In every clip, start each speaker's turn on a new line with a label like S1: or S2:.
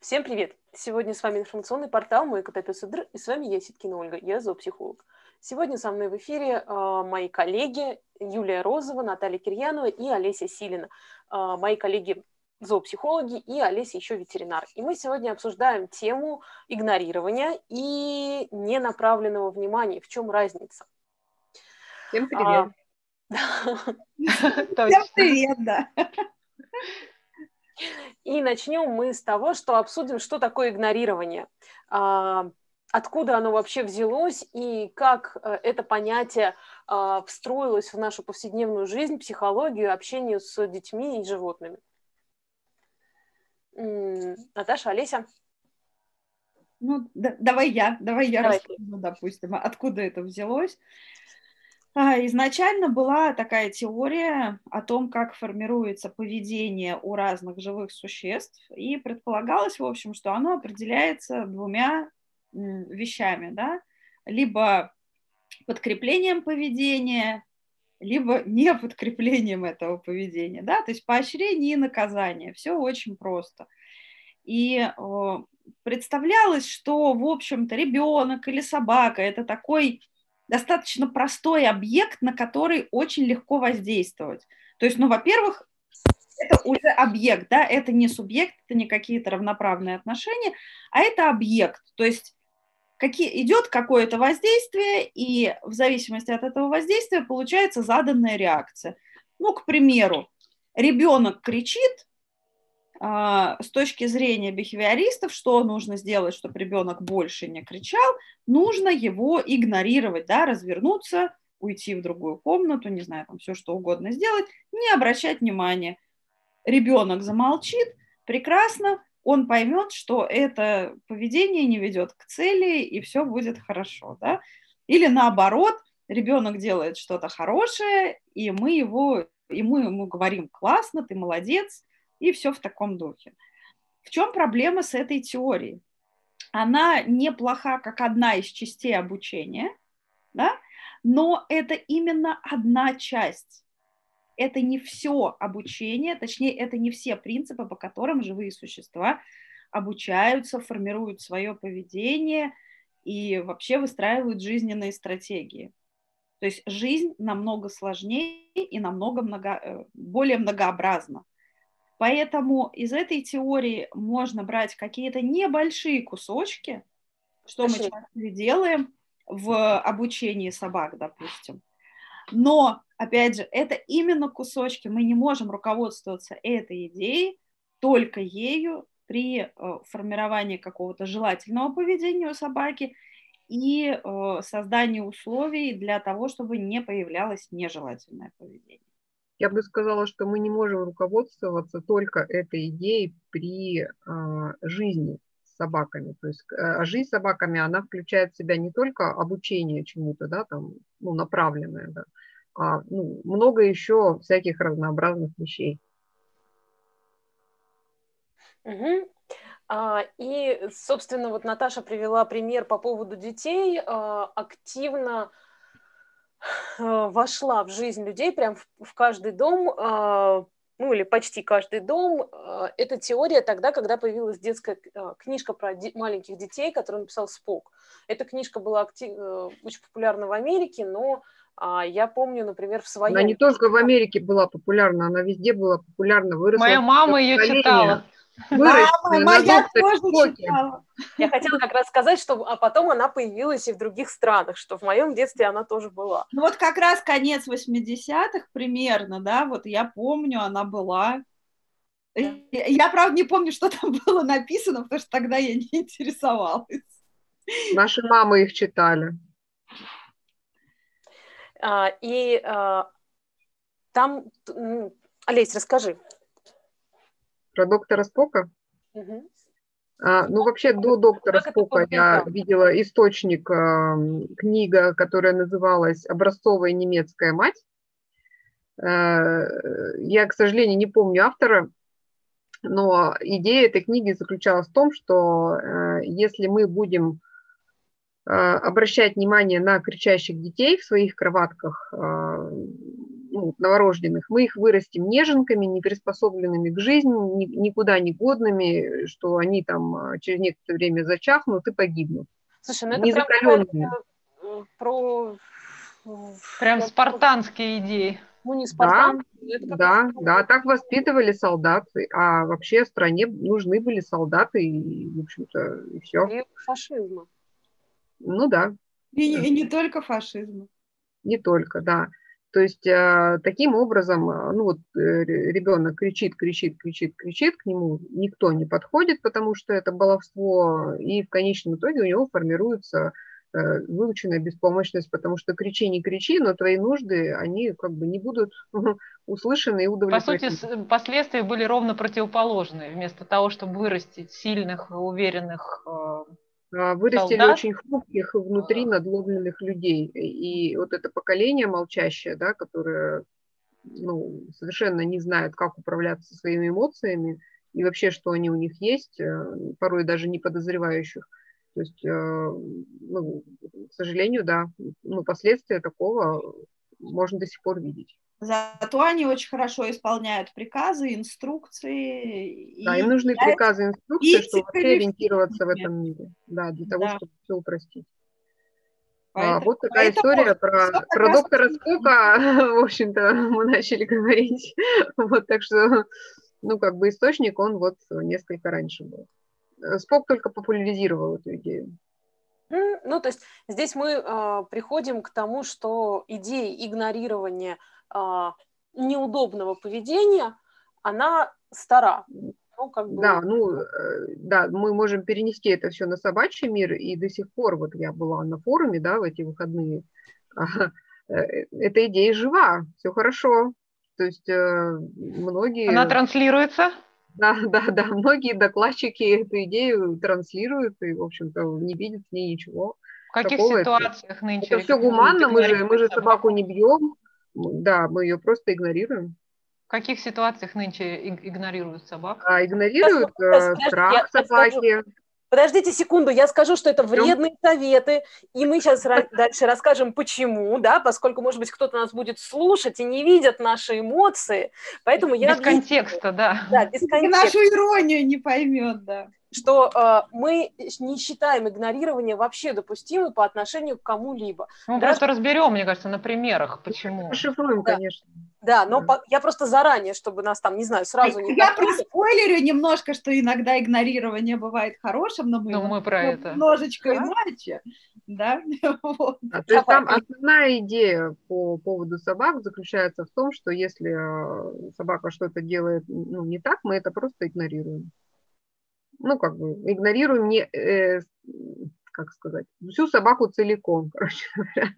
S1: Всем привет! Сегодня с вами информационный портал «Мой Котопес Др», и с вами я, Ситкина Ольга, я зоопсихолог. Сегодня со мной в эфире э, мои коллеги Юлия Розова, Наталья Кирьянова и Олеся Силина. Э, мои коллеги зоопсихологи и Олеся еще ветеринар. И мы сегодня обсуждаем тему игнорирования и ненаправленного внимания. В чем разница?
S2: Всем привет!
S3: Всем привет, да.
S1: И начнем мы с того, что обсудим, что такое игнорирование, а, откуда оно вообще взялось и как э, это понятие а, встроилось в нашу повседневную жизнь, психологию, общение с детьми и животными. Наташа, Олеся?
S3: Ну, да, давай я, давай я давай. расскажу, допустим, откуда это взялось. А, изначально была такая теория о том, как формируется поведение у разных живых существ, и предполагалось, в общем, что оно определяется двумя вещами, да, либо подкреплением поведения, либо не подкреплением этого поведения, да, то есть поощрение и наказание, все очень просто. И представлялось, что, в общем-то, ребенок или собака – это такой достаточно простой объект, на который очень легко воздействовать. То есть, ну, во-первых, это уже объект, да, это не субъект, это не какие-то равноправные отношения, а это объект. То есть какие, идет какое-то воздействие, и в зависимости от этого воздействия получается заданная реакция. Ну, к примеру, ребенок кричит, с точки зрения бихевиористов, что нужно сделать, чтобы ребенок больше не кричал, нужно его игнорировать, да, развернуться, уйти в другую комнату, не знаю, там все что угодно сделать, не обращать внимания. Ребенок замолчит, прекрасно, он поймет, что это поведение не ведет к цели, и все будет хорошо, да. Или наоборот, ребенок делает что-то хорошее, и мы его, и мы ему говорим, классно, ты молодец, и все в таком духе. В чем проблема с этой теорией? Она неплоха как одна из частей обучения, да? но это именно одна часть. Это не все обучение, точнее, это не все принципы, по которым живые существа обучаются, формируют свое поведение и вообще выстраивают жизненные стратегии. То есть жизнь намного сложнее и намного много, э, более многообразна. Поэтому из этой теории можно брать какие-то небольшие кусочки, что Точнее. мы часто делаем в обучении собак, допустим. Но, опять же, это именно кусочки. Мы не можем руководствоваться этой идеей, только ею при э, формировании какого-то желательного поведения у собаки и э, создании условий для того, чтобы не появлялось нежелательное поведение.
S2: Я бы сказала, что мы не можем руководствоваться только этой идеей при э, жизни с собаками. То есть э, жизнь с собаками, она включает в себя не только обучение чему-то, да, там, ну, направленное, да, а ну, много еще всяких разнообразных вещей.
S1: Угу. И, собственно, вот Наташа привела пример по поводу детей. Активно вошла в жизнь людей, прям в, в каждый дом, э, ну или почти каждый дом. Э, это теория тогда, когда появилась детская книжка про маленьких детей, которую написал Спок. Эта книжка была актив, очень популярна в Америке, но а, я помню, например, в своем...
S2: Она не только в Америке была популярна, она везде была популярна.
S4: Выросла Моя мама ее читала.
S1: Мама, моя тоже читала. Я хотела как раз сказать, что а потом она появилась и в других странах, что в моем детстве она тоже была.
S3: Ну вот как раз конец 80-х примерно, да, вот я помню, она была. Я, правда, не помню, что там было написано, потому что тогда я не интересовалась.
S2: Наши мамы их читали.
S1: А, и а, там, Олесь, расскажи.
S2: Про доктора Спока? Угу. А, ну, вообще, до доктора как Спока я видела источник, а, книга, которая называлась «Образцовая немецкая мать». А, я, к сожалению, не помню автора, но идея этой книги заключалась в том, что а, если мы будем а, обращать внимание на кричащих детей в своих кроватках, а, ну, новорожденных, мы их вырастим неженками, не приспособленными к жизни, ни, никуда не годными, что они там а, через некоторое время зачахнут и погибнут.
S1: Слушай, ну это прям э, про...
S4: Прям спартанские идеи.
S2: Ну, не спартан. Да, да, да, так воспитывали солдаты, а вообще стране нужны были солдаты, и, в общем-то, и все.
S1: И фашизма.
S2: Ну да.
S3: И, и не только фашизма.
S2: Не только, да. То есть э, таким образом, э, ну вот э, ребенок кричит, кричит, кричит, кричит, к нему никто не подходит, потому что это баловство, и в конечном итоге у него формируется выученная беспомощность, потому что кричи, не кричи, но твои нужды, они как бы не будут услышаны и удовлетворены.
S4: По сути, последствия были ровно противоположные. Вместо того, чтобы вырастить сильных, уверенных
S2: а, вырастили Солдат? очень хрупких внутри надломленных людей. И вот это поколение молчащее, да, которое ну, совершенно не знает, как управляться своими эмоциями и вообще, что они у них есть, э, порой даже не подозревающих. То есть, э, ну, к сожалению, да, ну, последствия такого можно до сих пор видеть.
S3: Зато они очень хорошо исполняют приказы, инструкции.
S2: Да, им нужны приказы, инструкции, чтобы вообще ориентироваться в этом мире. Да, для того, да. чтобы все упростить. А, поэтому, а, вот такая история про, про доктора Спока, в общем-то, мы начали говорить. Вот, так что, ну, как бы источник, он вот несколько раньше был. Спок только популяризировал эту идею.
S1: Ну, то есть здесь мы э, приходим к тому, что идея игнорирования неудобного поведения, она стара.
S2: Ну, как бы... Да, ну, э, да, мы можем перенести это все на собачий мир, и до сих пор, вот я была на форуме, да, в эти выходные, э, эта идея жива, все хорошо. То есть э, многие...
S4: Она транслируется?
S2: Да, да, да, многие докладчики эту идею транслируют и, в общем-то, не видят в ней ничего.
S4: В каких такого. ситуациях нынче?
S2: Это все гуманно, мы же, мы же собаку не бьем, да, мы ее просто игнорируем.
S4: В каких ситуациях нынче игнорируют собак?
S2: А, игнорируют э, страх собаки.
S1: Подождите секунду, я скажу, что это вредные советы, и мы сейчас дальше расскажем, почему, да, поскольку, может быть, кто-то нас будет слушать и не видит наши эмоции, поэтому
S4: без
S1: я...
S4: Без контекста, да.
S1: Да, без контекста. И
S3: нашу иронию не поймет, да
S1: что э, мы не считаем игнорирование вообще допустимым по отношению к кому-либо.
S4: Ну, Даже... просто разберем, мне кажется, на примерах, почему.
S2: Шифруем, да. конечно.
S1: Да, но да. По, я просто заранее, чтобы нас там, не знаю, сразу не...
S3: Я проспойлерю немножко, что иногда игнорирование бывает хорошим, но мы,
S4: но мы про это.
S3: немножечко да? иначе. Да?
S2: вот. а, то есть там основная идея по поводу собак заключается в том, что если э, собака что-то делает ну, не так, мы это просто игнорируем ну, как бы, игнорируем не, э, как сказать, всю собаку целиком, короче говоря.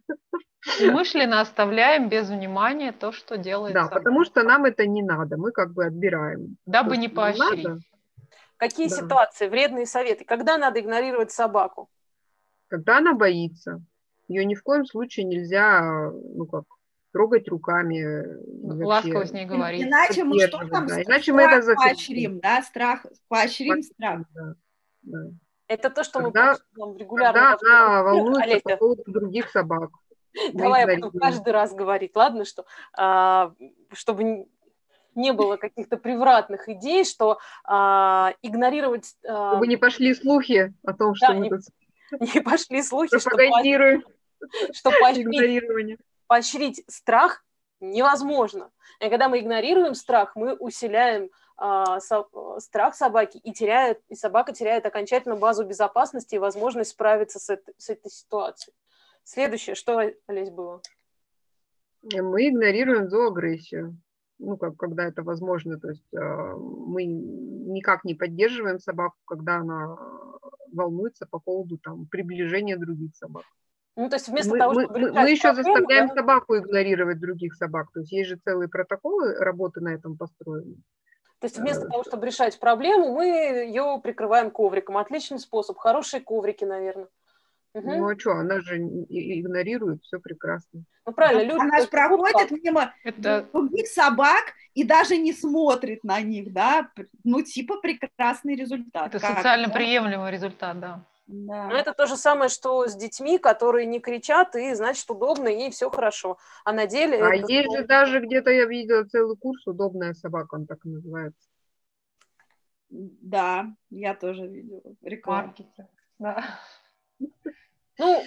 S4: Умышленно оставляем без внимания то, что делает
S2: Да,
S4: собака.
S2: потому что нам это не надо, мы как бы отбираем.
S4: Дабы не поощрить. Надо.
S1: Какие да. ситуации, вредные советы? Когда надо игнорировать собаку?
S2: Когда она боится. Ее ни в коем случае нельзя, ну как, трогать руками.
S4: Ласково с ней говорить.
S3: Иначе мы что там? Да. Иначе мы это поощрим, да, страх, поощрим страх. Да.
S1: Да. Это то, что когда, мы
S2: регулярно... Когда она волнуется Олеся. по поводу других собак.
S1: Давай я буду каждый раз говорить, ладно, что а, чтобы не было каких-то превратных идей, что а, игнорировать...
S2: А, чтобы не пошли слухи о том, что да, мы
S1: не, тут... Не пошли слухи,
S2: что... Пропагандируем.
S1: Что поощрить поощрить страх невозможно. И когда мы игнорируем страх, мы усиляем а, со, страх собаки, и, теряет, и собака теряет окончательно базу безопасности и возможность справиться с, это, с этой ситуацией. Следующее, что, Олесь, было?
S2: Мы игнорируем зооагрессию. Ну, как, когда это возможно. То есть э, мы никак не поддерживаем собаку, когда она волнуется по поводу там, приближения других собак.
S1: Ну, то есть вместо
S2: мы,
S1: того,
S2: чтобы... Мы, мы еще проблему, заставляем да? собаку игнорировать других собак. То есть есть же целые протоколы работы на этом построены.
S1: То есть вместо того, чтобы решать проблему, мы ее прикрываем ковриком. Отличный способ. Хорошие коврики, наверное.
S2: Угу. Ну а что, она же игнорирует, все прекрасно.
S1: Ну правильно, люди...
S3: Она же проходит мимо Это... других собак и даже не смотрит на них, да? Ну типа прекрасный результат.
S4: Это как, социально да? приемлемый результат, да.
S1: Да. Но это то же самое, что с детьми, которые не кричат, и значит удобно, и все хорошо. А на деле...
S2: А это... есть же даже где-то я видела целый курс «Удобная собака», он так и называется.
S3: Да, я тоже видела рекламу.
S4: Да.
S1: Ну,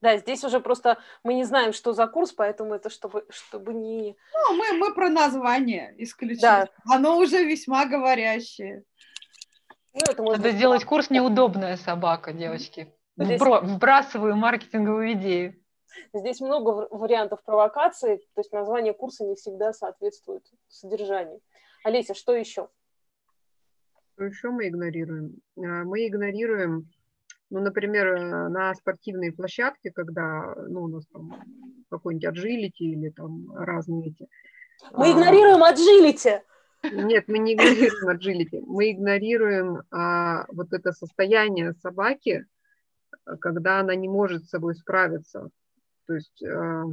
S1: да, здесь уже просто мы не знаем, что за курс, поэтому это чтобы, чтобы не...
S3: Ну, мы, мы про название исключили. Да. Оно уже весьма говорящее.
S4: Ну, это можно Надо сделать курс «Неудобная собака», девочки. Здесь... Вбрасываю маркетинговую идею.
S1: Здесь много вариантов провокации, то есть название курса не всегда соответствует содержанию. Олеся, что еще?
S2: Что еще мы игнорируем? А, мы игнорируем, ну, например, э, на спортивной площадке, когда ну, у нас там какой-нибудь аджилити или там разные эти.
S1: Мы а, игнорируем аджилити.
S2: Нет, мы не игнорируем аджилити. Мы игнорируем а, вот это состояние собаки, когда она не может с собой справиться. То есть а,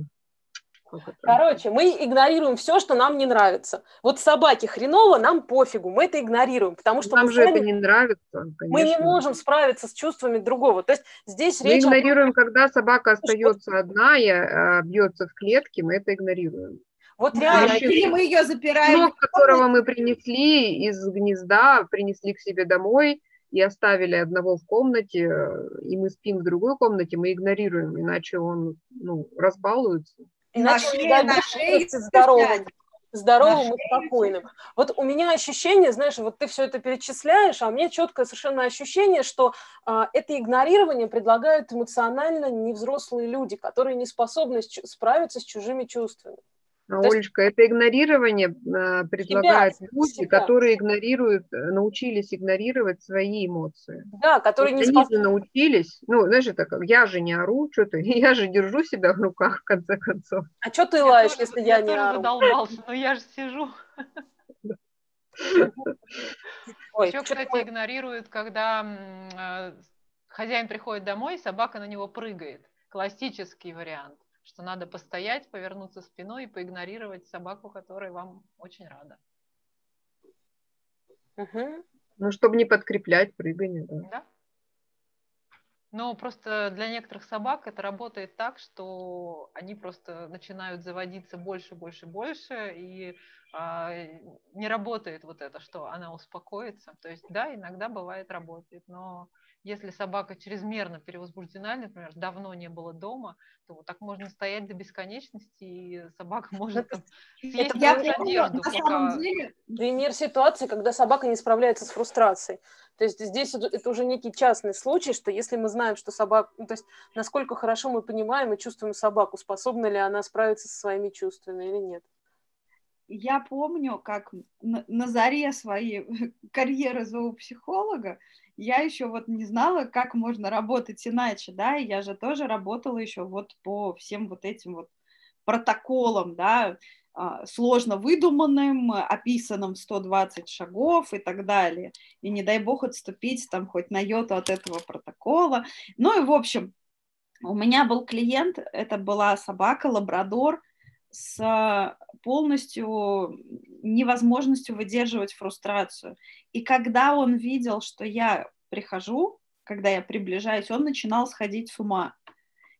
S1: Короче, мы игнорируем все, что нам не нравится. Вот собаке хреново, нам пофигу, мы это игнорируем, потому что
S2: нам же сами... это не нравится.
S1: Конечно. Мы не можем справиться с чувствами другого. То есть здесь
S2: мы
S1: речь.
S2: Мы игнорируем, о... когда собака остается что... одна и а, бьется в клетке, мы это игнорируем.
S3: Вот реально. Или мы ее запираем.
S2: Щенок, которого мы принесли из гнезда, принесли к себе домой и оставили одного в комнате, и мы спим в другой комнате, мы игнорируем, иначе он ну, разбалуется.
S1: Иначе на шее, здоровым, здоровым и спокойным. Вот у меня ощущение, знаешь, вот ты все это перечисляешь, а у меня четкое совершенно ощущение, что а, это игнорирование предлагают эмоционально невзрослые люди, которые не способны справиться с чужими чувствами.
S2: А, Олечка, есть... это игнорирование э, предлагают себя, люди, себя. которые игнорируют, э, научились игнорировать свои эмоции.
S1: Да, которые не
S2: способны. Они научились, ну, знаешь, это как, я же не ору, что-то, я же держу себя в руках, в конце концов.
S1: А что ты лаешь, если я, я не ору?
S4: задолбался, но я же сижу. Ой, Еще, кстати, игнорируют, когда э, хозяин приходит домой, собака на него прыгает. Классический вариант что надо постоять, повернуться спиной и поигнорировать собаку, которая вам очень рада.
S2: Угу. Ну, чтобы не подкреплять прыгание. Да. да.
S4: Но просто для некоторых собак это работает так, что они просто начинают заводиться больше, больше, больше, и не работает вот это, что она успокоится. То есть, да, иногда бывает работает, но если собака чрезмерно перевозбуждена, например, давно не было дома, то вот так можно стоять до бесконечности, и собака может там, съесть это я одежду. На самом
S1: деле... Пример ситуации, когда собака не справляется с фрустрацией. То есть здесь это уже некий частный случай, что если мы знаем, что собака... Ну, то есть насколько хорошо мы понимаем и чувствуем собаку, способна ли она справиться со своими чувствами или нет
S3: я помню, как на, на заре своей карьеры зоопсихолога я еще вот не знала, как можно работать иначе, да, и я же тоже работала еще вот по всем вот этим вот протоколам, да, а, сложно выдуманным, описанным 120 шагов и так далее. И не дай бог отступить там хоть на йоту от этого протокола. Ну и, в общем, у меня был клиент, это была собака, лабрадор, с полностью невозможностью выдерживать фрустрацию. И когда он видел, что я прихожу, когда я приближаюсь, он начинал сходить с ума.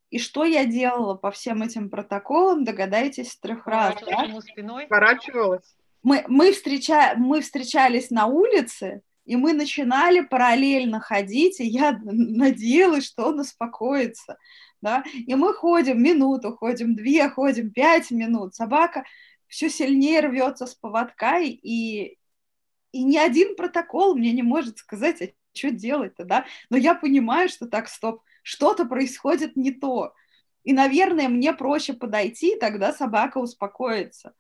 S3: И что я делала по всем этим протоколам, догадайтесь, трех раз. Да?
S2: Спиной.
S3: Мы, мы, встреча, мы встречались на улице, и мы начинали параллельно ходить, и я надеялась, что он успокоится. Да? И мы ходим минуту, ходим две, ходим пять минут. Собака все сильнее рвется с поводка, и, и ни один протокол мне не может сказать, а что делать-то, да? Но я понимаю, что так, стоп, что-то происходит не то. И, наверное, мне проще подойти, тогда собака успокоится.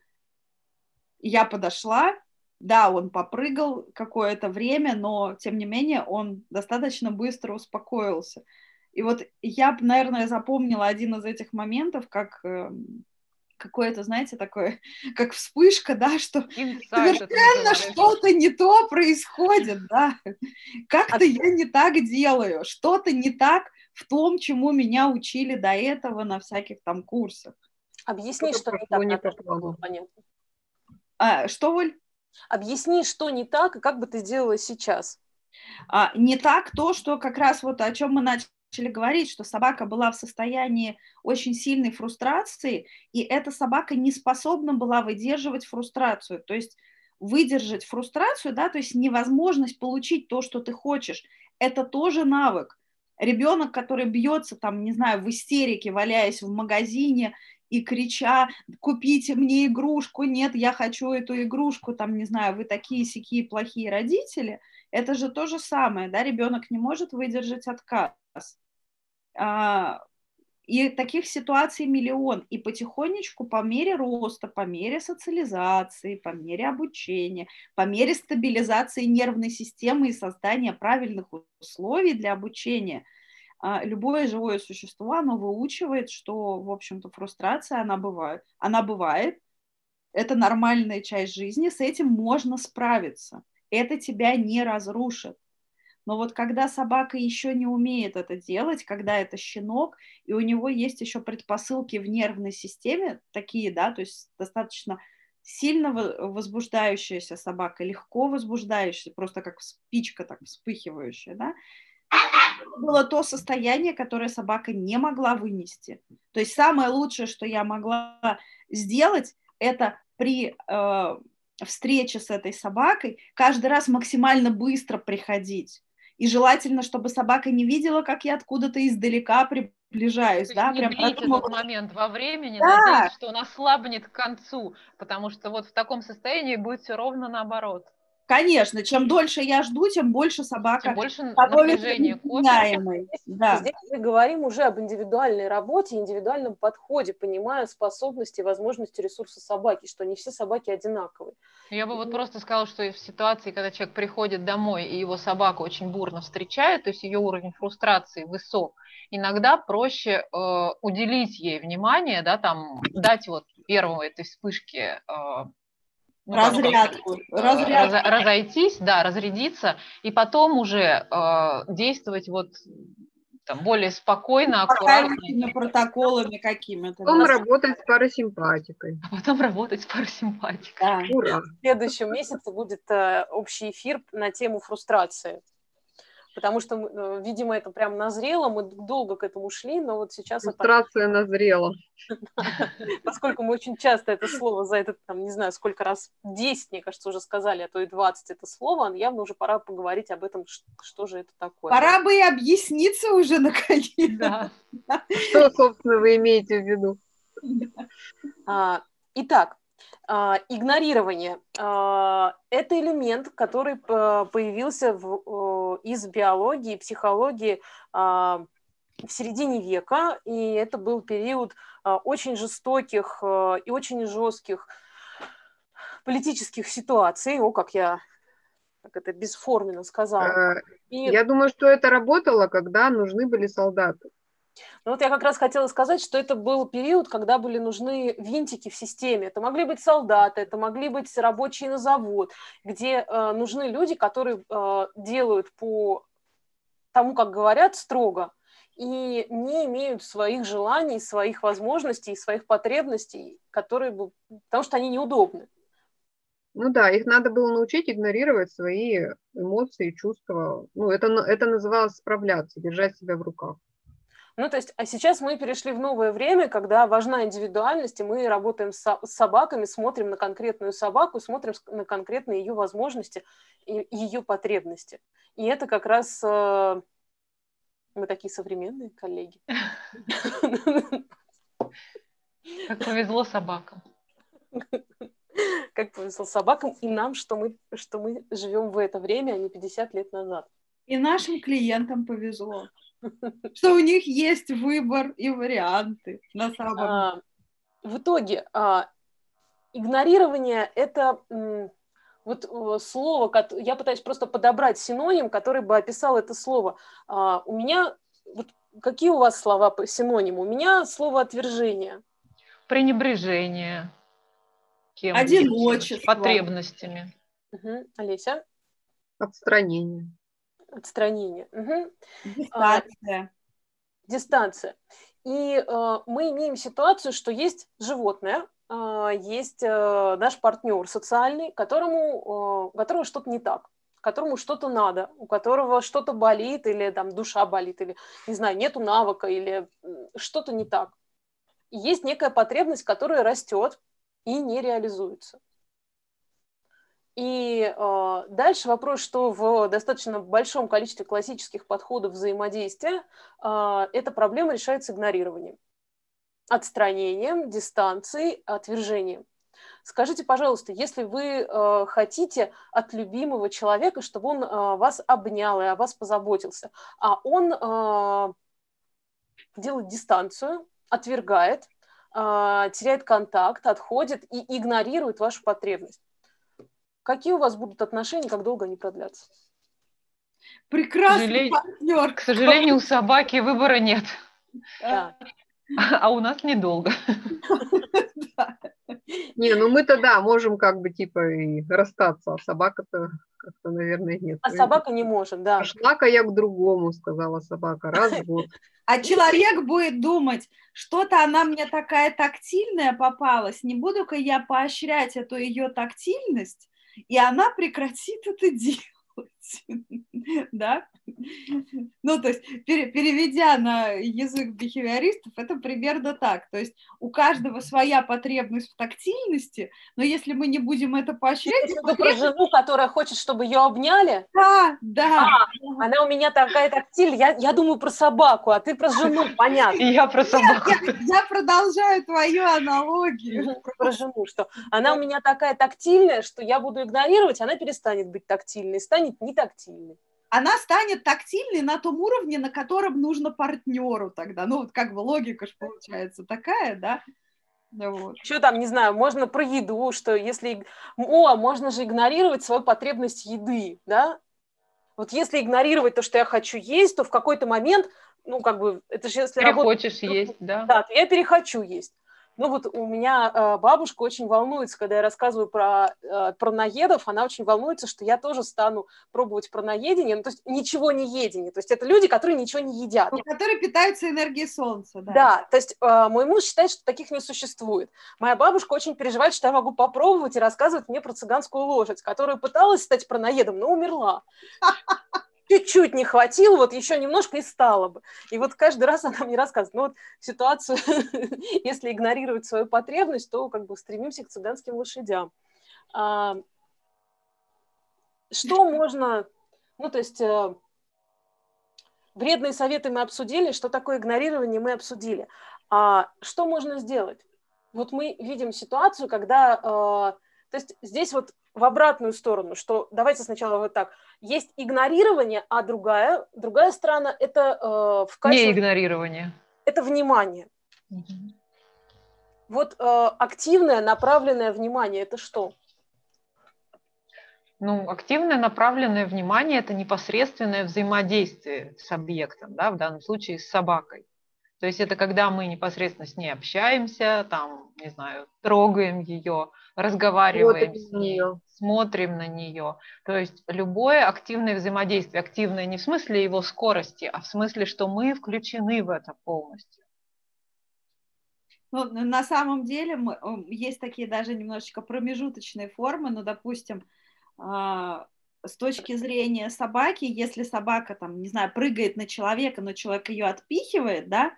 S3: Я подошла, да, он попрыгал какое-то время, но, тем не менее, он достаточно быстро успокоился. И вот я, наверное, запомнила один из этих моментов, как эм, какое-то, знаете, такое, как вспышка, да, что совершенно что-то не то происходит, да, как-то я не так делаю, что-то не так в том, чему меня учили до этого на всяких там курсах.
S1: Объясни, что, что не так, не.
S3: А, что, Оль?
S1: Объясни, что не так, и как бы ты сделала сейчас.
S3: А, не так то, что как раз вот о чем мы начали говорить, что собака была в состоянии очень сильной фрустрации, и эта собака не способна была выдерживать фрустрацию. То есть выдержать фрустрацию, да, то есть невозможность получить то, что ты хочешь, это тоже навык. Ребенок, который бьется там, не знаю, в истерике, валяясь в магазине и крича, купите мне игрушку, нет, я хочу эту игрушку, там, не знаю, вы такие сякие плохие родители, это же то же самое, да, ребенок не может выдержать отказ. А, и таких ситуаций миллион. И потихонечку, по мере роста, по мере социализации, по мере обучения, по мере стабилизации нервной системы и создания правильных условий для обучения, а, любое живое существо, оно выучивает, что, в общем-то, фрустрация, она бывает. Она бывает, это нормальная часть жизни, с этим можно справиться. Это тебя не разрушит. Но вот когда собака еще не умеет это делать, когда это щенок, и у него есть еще предпосылки в нервной системе, такие, да, то есть достаточно сильно возбуждающаяся собака, легко возбуждающаяся, просто как спичка так вспыхивающая, да, было то состояние, которое собака не могла вынести. То есть самое лучшее, что я могла сделать, это при э, встрече с этой собакой каждый раз максимально быстро приходить. И желательно, чтобы собака не видела, как я откуда-то издалека приближаюсь. да,
S4: прям этот момент во времени, да. надеясь, что он ослабнет к концу, потому что вот в таком состоянии будет все ровно наоборот.
S3: Конечно, чем дольше я жду, тем больше собака
S4: тем больше напряжения
S1: Да. Здесь мы говорим уже об индивидуальной работе, индивидуальном подходе, понимая способности и возможности ресурса собаки, что не все собаки одинаковые.
S4: Я бы вот просто сказала, что в ситуации, когда человек приходит домой, и его собака очень бурно встречает, то есть ее уровень фрустрации высок, иногда проще э, уделить ей внимание, да, там, дать вот первому этой вспышке э,
S3: разрядку,
S4: разрядку. Раз, разойтись, да, разрядиться, и потом уже э, действовать вот там, более спокойно, аккуратно.
S3: протоколами какими-то.
S2: Потом да. работать с парасимпатикой.
S4: А потом работать с парасимпатикой. Да.
S1: Ура. В следующем месяце будет э, общий эфир на тему фрустрации потому что, э, видимо, это прям назрело, мы долго к этому шли, но вот сейчас...
S2: Фрустрация это... назрела.
S1: Поскольку мы очень часто это слово за этот, там, не знаю, сколько раз, 10, мне кажется, уже сказали, а то и 20 это слово, явно уже пора поговорить об этом, что же это такое.
S3: Пора бы и объясниться уже наконец. Да.
S2: Что, собственно, вы имеете в виду?
S1: А, итак, игнорирование а, – это элемент, который появился в, из биологии и психологии а, в середине века, и это был период очень жестоких и очень жестких политических ситуаций, о, как я как это бесформенно сказала.
S2: И... Я думаю, что это работало, когда нужны были солдаты.
S1: Ну вот я как раз хотела сказать, что это был период, когда были нужны винтики в системе. Это могли быть солдаты, это могли быть рабочие на завод, где э, нужны люди, которые э, делают по тому, как говорят, строго, и не имеют своих желаний, своих возможностей, своих потребностей, которые бы... потому что они неудобны.
S2: Ну да, их надо было научить игнорировать свои эмоции, чувства. Ну, это, это называлось справляться, держать себя в руках.
S1: Ну, то есть, а сейчас мы перешли в новое время, когда важна индивидуальность, и мы работаем с собаками, смотрим на конкретную собаку, смотрим на конкретные ее возможности и ее потребности. И это как раз э, мы такие современные коллеги.
S4: Как повезло собакам.
S1: Как повезло собакам и нам, что мы, что мы живем в это время, а не 50 лет назад.
S3: И нашим клиентам повезло что у них есть выбор и варианты на самом а,
S1: В итоге а, игнорирование – это вот э, слово, я пытаюсь просто подобрать синоним, который бы описал это слово. А, у меня, вот какие у вас слова по синониму? У меня слово отвержение.
S4: Пренебрежение.
S3: Кем Одиночество.
S4: Потребностями.
S1: Угу. Олеся?
S2: Отстранение.
S1: Отстранение. Угу.
S3: Дистанция. А,
S1: дистанция. И э, мы имеем ситуацию, что есть животное, э, есть э, наш партнер социальный, которому, э, которого что-то не так, которому что-то надо, у которого что-то болит, или там душа болит, или, не знаю, нету навыка, или что-то не так. И есть некая потребность, которая растет и не реализуется. И э, дальше вопрос, что в достаточно большом количестве классических подходов взаимодействия э, эта проблема решается игнорированием, отстранением, дистанцией, отвержением. Скажите, пожалуйста, если вы э, хотите от любимого человека, чтобы он э, вас обнял и о вас позаботился, а он э, делает дистанцию, отвергает, теряет контакт, отходит и игнорирует вашу потребность, Какие у вас будут отношения, как долго они продлятся?
S3: Прекрасный партнер.
S4: К сожалению, у собаки выбора нет. Да. А у нас недолго.
S2: Не, ну мы-то да, можем как бы типа и расстаться, а собака-то как-то, наверное, нет.
S1: А собака не может, да.
S2: Пошла-ка я к другому, сказала собака, раз в год.
S3: А человек будет думать, что-то она мне такая тактильная попалась, не буду-ка я поощрять эту ее тактильность, и она прекратит это делать. да? Ну, то есть, переведя на язык бихевиористов, это примерно так. То есть, у каждого своя потребность в тактильности, но если мы не будем это поощрять...
S1: Это про жену, которая хочет, чтобы ее обняли?
S3: Да, да.
S1: А, она у меня такая тактиль, я, я думаю про собаку, а ты про жену, понятно.
S4: Я про собаку.
S3: Я, я продолжаю твою аналогию.
S1: Про жену, что она у меня такая тактильная, что я буду игнорировать, она перестанет быть тактильной, станет не тактильной
S3: она станет тактильной на том уровне, на котором нужно партнеру тогда. Ну, вот как бы логика же получается такая, да?
S1: Вот. Что там, не знаю, можно про еду, что если... О, можно же игнорировать свою потребность еды, да? Вот если игнорировать то, что я хочу есть, то в какой-то момент, ну, как бы, это же если...
S4: Перехочешь работать, есть, да?
S1: Да, я перехочу есть. Ну вот у меня э, бабушка очень волнуется, когда я рассказываю про э, пронаедов, она очень волнуется, что я тоже стану пробовать пронаедение, ну, то есть ничего не едение, то есть это люди, которые ничего не едят. Ну,
S3: которые питаются энергией солнца, да.
S1: Да, то есть э, мой муж считает, что таких не существует. Моя бабушка очень переживает, что я могу попробовать и рассказывать мне про цыганскую лошадь, которая пыталась стать пронаедом, но умерла чуть-чуть не хватило, вот еще немножко и стало бы. И вот каждый раз она мне рассказывает, ну вот ситуацию, если игнорировать свою потребность, то как бы стремимся к цыганским лошадям. А, что можно, ну то есть э, вредные советы мы обсудили, что такое игнорирование мы обсудили. А что можно сделать? Вот мы видим ситуацию, когда, э, то есть здесь вот в обратную сторону, что давайте сначала вот так. Есть игнорирование, а другая, другая сторона – это
S4: э, в качестве... Не игнорирование.
S1: Это внимание. Угу. Вот э, активное направленное внимание – это что?
S4: Ну, активное направленное внимание – это непосредственное взаимодействие с объектом, да, в данном случае с собакой. То есть это когда мы непосредственно с ней общаемся, там, не знаю, трогаем ее, разговариваем с ней, смотрим на нее. То есть любое активное взаимодействие, активное не в смысле его скорости, а в смысле, что мы включены в это полностью.
S3: Ну, на самом деле мы, есть такие даже немножечко промежуточные формы, ну, допустим, а, с точки зрения собаки, если собака там, не знаю, прыгает на человека, но человек ее отпихивает, да,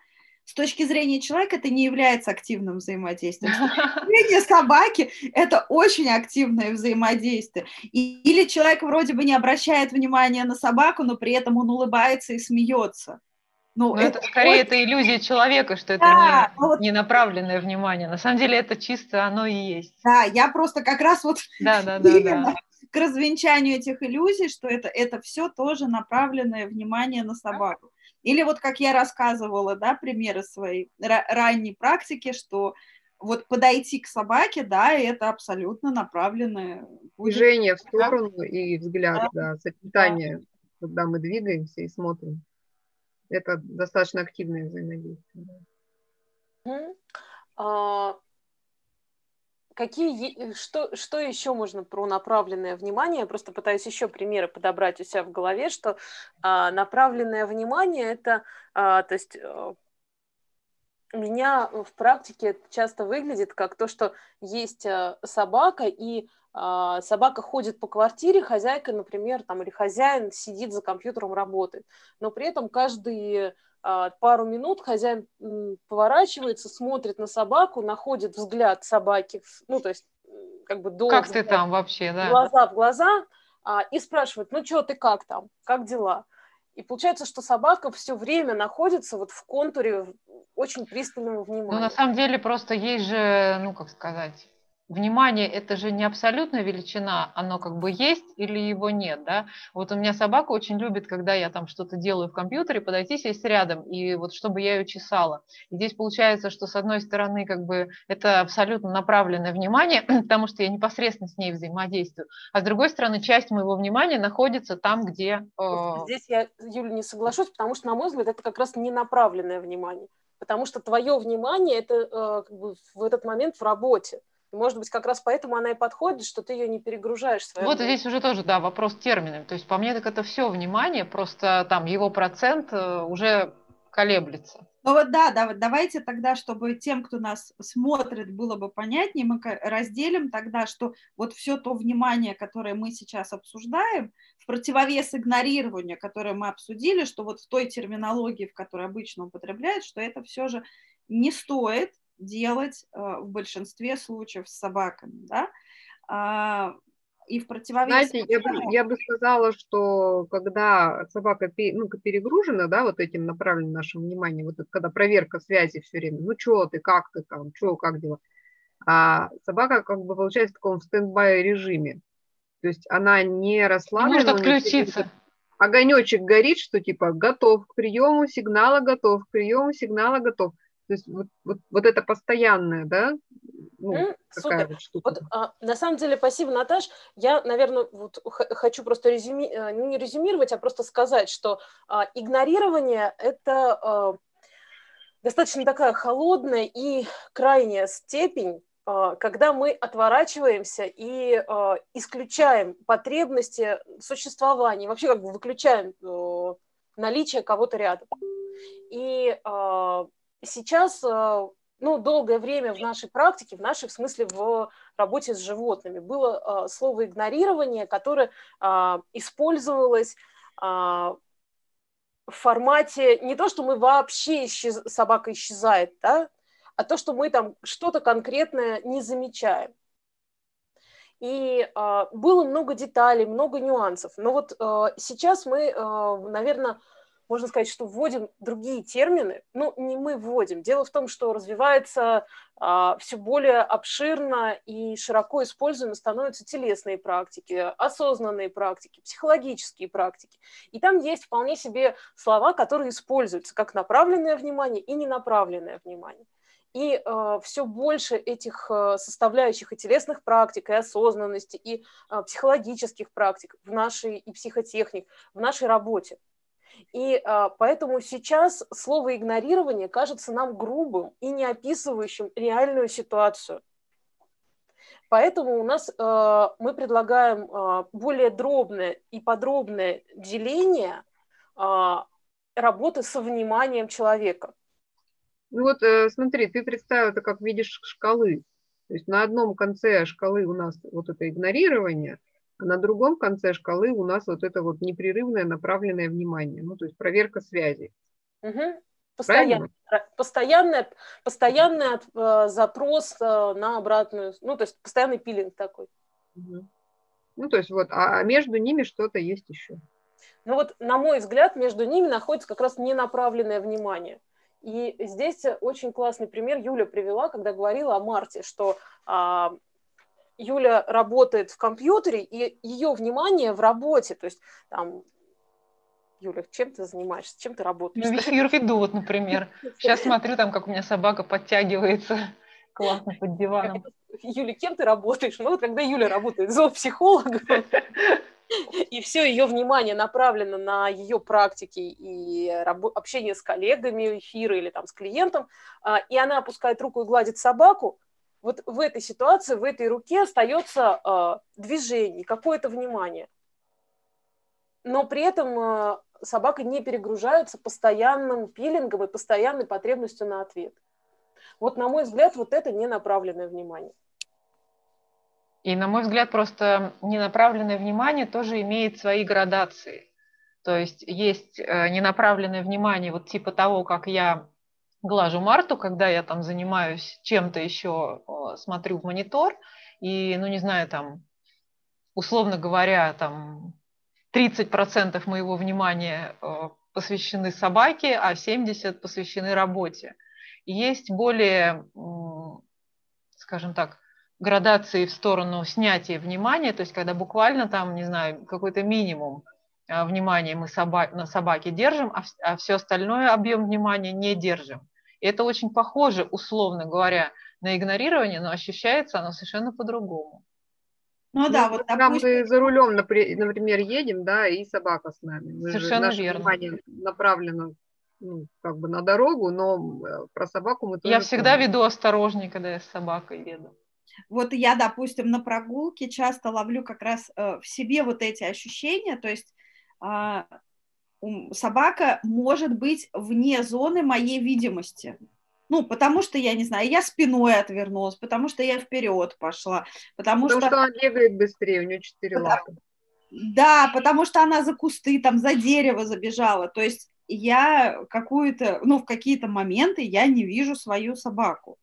S3: с точки зрения человека это не является активным взаимодействием. С точки зрения собаки это очень активное взаимодействие. И, или человек вроде бы не обращает внимания на собаку, но при этом он улыбается и смеется.
S4: Ну, это, это скорее это иллюзия человека, что это да, не, вот... не направленное внимание. На самом деле это чисто оно и есть.
S3: Да, я просто как раз вот
S4: да, да, да, да.
S3: к развенчанию этих иллюзий, что это, это все тоже направленное внимание на собаку. Или вот как я рассказывала, да, примеры своей ранней практики, что вот подойти к собаке, да, это абсолютно направленное...
S2: Движение в сторону и взгляд, да, да сочетание, да. когда мы двигаемся и смотрим. Это достаточно активное взаимодействие.
S1: А, какие, что, что еще можно про направленное внимание? Я просто пытаюсь еще примеры подобрать у себя в голове, что а, направленное внимание это, а, то есть а, у меня в практике часто выглядит как то, что есть а, собака, и а, собака ходит по квартире, хозяйка, например, там, или хозяин сидит за компьютером, работает, но при этом каждые а, пару минут хозяин поворачивается, смотрит на собаку, находит взгляд собаки, ну, то есть как бы
S4: долго. Как ты там вообще, да?
S1: Глаза в глаза, а, и спрашивает, ну что ты как там, как дела? И получается, что собака все время находится вот в контуре очень пристального внимания.
S4: Ну, на самом деле, просто есть же, ну, как сказать, внимание это же не абсолютная величина, оно как бы есть или его нет, да. Вот у меня собака очень любит, когда я там что-то делаю в компьютере, подойти сесть рядом, и вот чтобы я ее чесала. И здесь получается, что с одной стороны как бы это абсолютно направленное внимание, потому что я непосредственно с ней взаимодействую, а с другой стороны часть моего внимания находится там, где...
S1: Э... Здесь я, Юля, не соглашусь, потому что, на мой взгляд, это как раз не направленное внимание потому что твое внимание это э, как бы в этот момент в работе. Может быть, как раз поэтому она и подходит, что ты ее не перегружаешь.
S4: Вот жизнь. здесь уже тоже, да, вопрос терминов. То есть по мне так это все внимание, просто там его процент э, уже колеблется.
S3: Ну вот да, да, давайте тогда, чтобы тем, кто нас смотрит, было бы понятнее, мы разделим тогда, что вот все то внимание, которое мы сейчас обсуждаем, в противовес игнорированию, которое мы обсудили, что вот в той терминологии, в которой обычно употребляют, что это все же не стоит делать э, в большинстве случаев с собаками, да, а, и в противовес...
S2: Знаете, я бы, я бы сказала, что когда собака ну, перегружена, да, вот этим направлено наше внимание, вот это, когда проверка связи все время, ну что ты, как ты там, что, как дела, а собака как бы получается в таком стендбай режиме, то есть она не расслаблена.
S4: Может отключиться.
S2: Огонечек горит, что типа готов к приему сигнала, готов к приему сигнала, готов. То есть вот, вот, вот это постоянное, да?
S1: Ну, mm, такая супер. вот штука. Вот, а, на самом деле, спасибо, Наташ. Я, наверное, вот хочу просто резюми... Э, не резюмировать, а просто сказать, что а, игнорирование – это а, достаточно такая холодная и крайняя степень, а, когда мы отворачиваемся и а, исключаем потребности существования, вообще как бы выключаем а, наличие кого-то рядом. И а, сейчас э, ну, долгое время в нашей практике, в нашей, в смысле, в работе с животными было э, слово игнорирование, которое э, использовалось в формате не то, что мы вообще исчез... собака исчезает, да, а то, что мы там что-то конкретное не замечаем. И э, было много деталей, много нюансов. Но вот э, сейчас мы, э, наверное, можно сказать, что вводим другие термины. Ну, не мы вводим. Дело в том, что развивается а, все более обширно и широко используемы становятся телесные практики, осознанные практики, психологические практики. И там есть вполне себе слова, которые используются как направленное внимание и ненаправленное внимание. И э, все больше этих э, составляющих и телесных практик, и осознанности, и э, психологических практик в нашей, и психотехник в нашей работе. И а, поэтому сейчас слово игнорирование кажется нам грубым и не описывающим реальную ситуацию. Поэтому у нас э, мы предлагаем э, более дробное и подробное деление э, работы со вниманием человека.
S2: Ну вот э, смотри, ты представил это как видишь шкалы. То есть на одном конце шкалы у нас вот это игнорирование, на другом конце шкалы у нас вот это вот непрерывное направленное внимание, ну, то есть проверка связи.
S1: Угу. Постоянно, постоянный, постоянный э, запрос э, на обратную, ну, то есть постоянный пилинг такой.
S2: Угу. Ну, то есть вот, а между ними что-то есть еще.
S1: Ну вот, на мой взгляд, между ними находится как раз ненаправленное внимание. И здесь очень классный пример Юля привела, когда говорила о Марте, что а, Юля работает в компьютере, и ее внимание в работе, то есть там Юля, чем ты занимаешься, чем ты работаешь?
S4: Ну, юрведу, вот, например. Сейчас смотрю, там, как у меня собака подтягивается классно под диваном.
S1: Юля, кем ты работаешь? Ну, вот когда Юля работает зоопсихологом, и все ее внимание направлено на ее практики и общение с коллегами, эфиры или там с клиентом, а, и она опускает руку и гладит собаку, вот в этой ситуации, в этой руке остается э, движение, какое-то внимание. Но при этом э, собака не перегружается постоянным пилингом и постоянной потребностью на ответ. Вот, на мой взгляд, вот это не направленное внимание.
S4: И, на мой взгляд, просто ненаправленное внимание тоже имеет свои градации. То есть есть э, ненаправленное внимание вот типа того, как я глажу Марту, когда я там занимаюсь чем-то еще, смотрю в монитор, и, ну, не знаю, там, условно говоря, там 30% моего внимания э, посвящены собаке, а 70% посвящены работе. Есть более, скажем так, градации в сторону снятия внимания, то есть когда буквально там, не знаю, какой-то минимум э, внимания мы соба- на собаке держим, а, а все остальное объем внимания не держим. И это очень похоже, условно говоря, на игнорирование, но ощущается оно совершенно по-другому.
S2: Ну, ну да, вот допустим... мы за рулем, например, едем, да, и собака с нами. Мы
S4: Совершенно же, верно.
S2: внимание направлено ну, как бы на дорогу, но э, про собаку мы тоже...
S4: Я всегда помним. веду осторожнее, когда я с собакой еду.
S3: Вот я, допустим, на прогулке часто ловлю как раз э, в себе вот эти ощущения, то есть собака может быть вне зоны моей видимости. Ну, потому что, я не знаю, я спиной отвернулась, потому что я вперед пошла, потому,
S2: потому
S3: что...
S2: что она бегает быстрее, у нее четыре потому... лапы.
S3: Да, потому что она за кусты, там, за дерево забежала. То есть я какую-то, ну, в какие-то моменты я не вижу свою собаку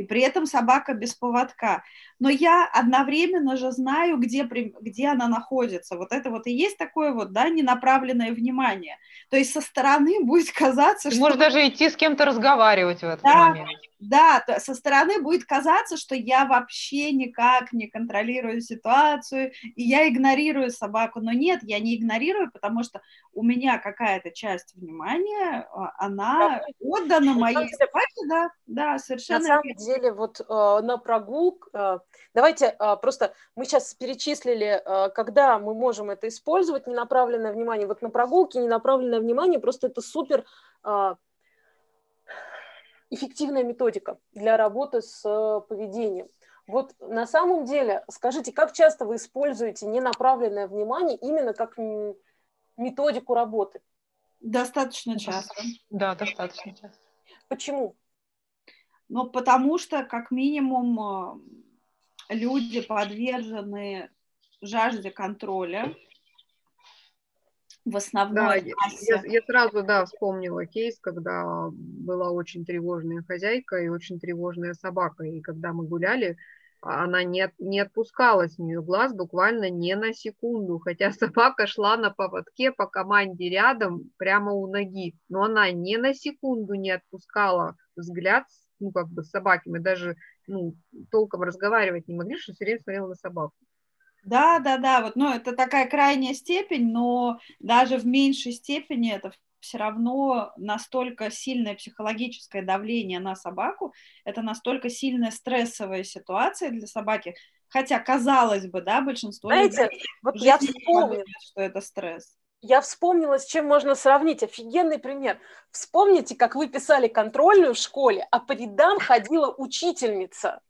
S3: и при этом собака без поводка. Но я одновременно же знаю, где, где она находится. Вот это вот и есть такое вот, да, ненаправленное внимание. То есть со стороны будет казаться,
S4: Ты что... Можешь даже идти с кем-то разговаривать в этот
S3: да,
S4: момент.
S3: Да, со стороны будет казаться, что я вообще никак не контролирую ситуацию, и я игнорирую собаку. Но нет, я не игнорирую, потому что у меня какая-то часть внимания, а, она отдана моей собаке, да, да, совершенно.
S1: На самом деле, вот э, на прогулку, э, давайте просто, мы сейчас перечислили, когда мы можем это использовать, ненаправленное внимание. Вот на прогулке ненаправленное внимание, просто это супер... Эффективная методика для работы с э, поведением. Вот на самом деле, скажите, как часто вы используете ненаправленное внимание именно как методику работы?
S3: Достаточно часто.
S4: Да, достаточно часто.
S1: Почему?
S3: Ну, потому что, как минимум, э, люди подвержены жажде контроля, в основной
S2: да, Я, я сразу, да, вспомнила кейс, когда была очень тревожная хозяйка и очень тревожная собака, и когда мы гуляли, она не, не отпускала с нее глаз буквально не на секунду, хотя собака шла на поводке по команде рядом, прямо у ноги, но она ни на секунду не отпускала взгляд, ну, как бы собаки, мы даже ну, толком разговаривать не могли, что все время смотрела на собаку.
S3: Да, да, да, вот, ну, это такая крайняя степень, но даже в меньшей степени это все равно настолько сильное психологическое давление на собаку, это настолько сильная стрессовая ситуация для собаки, хотя, казалось бы, да, большинство
S1: Знаете, людей вот я вспомнила,
S3: что это стресс.
S1: Я вспомнила, с чем можно сравнить. Офигенный пример. Вспомните, как вы писали контрольную в школе, а по рядам ходила учительница.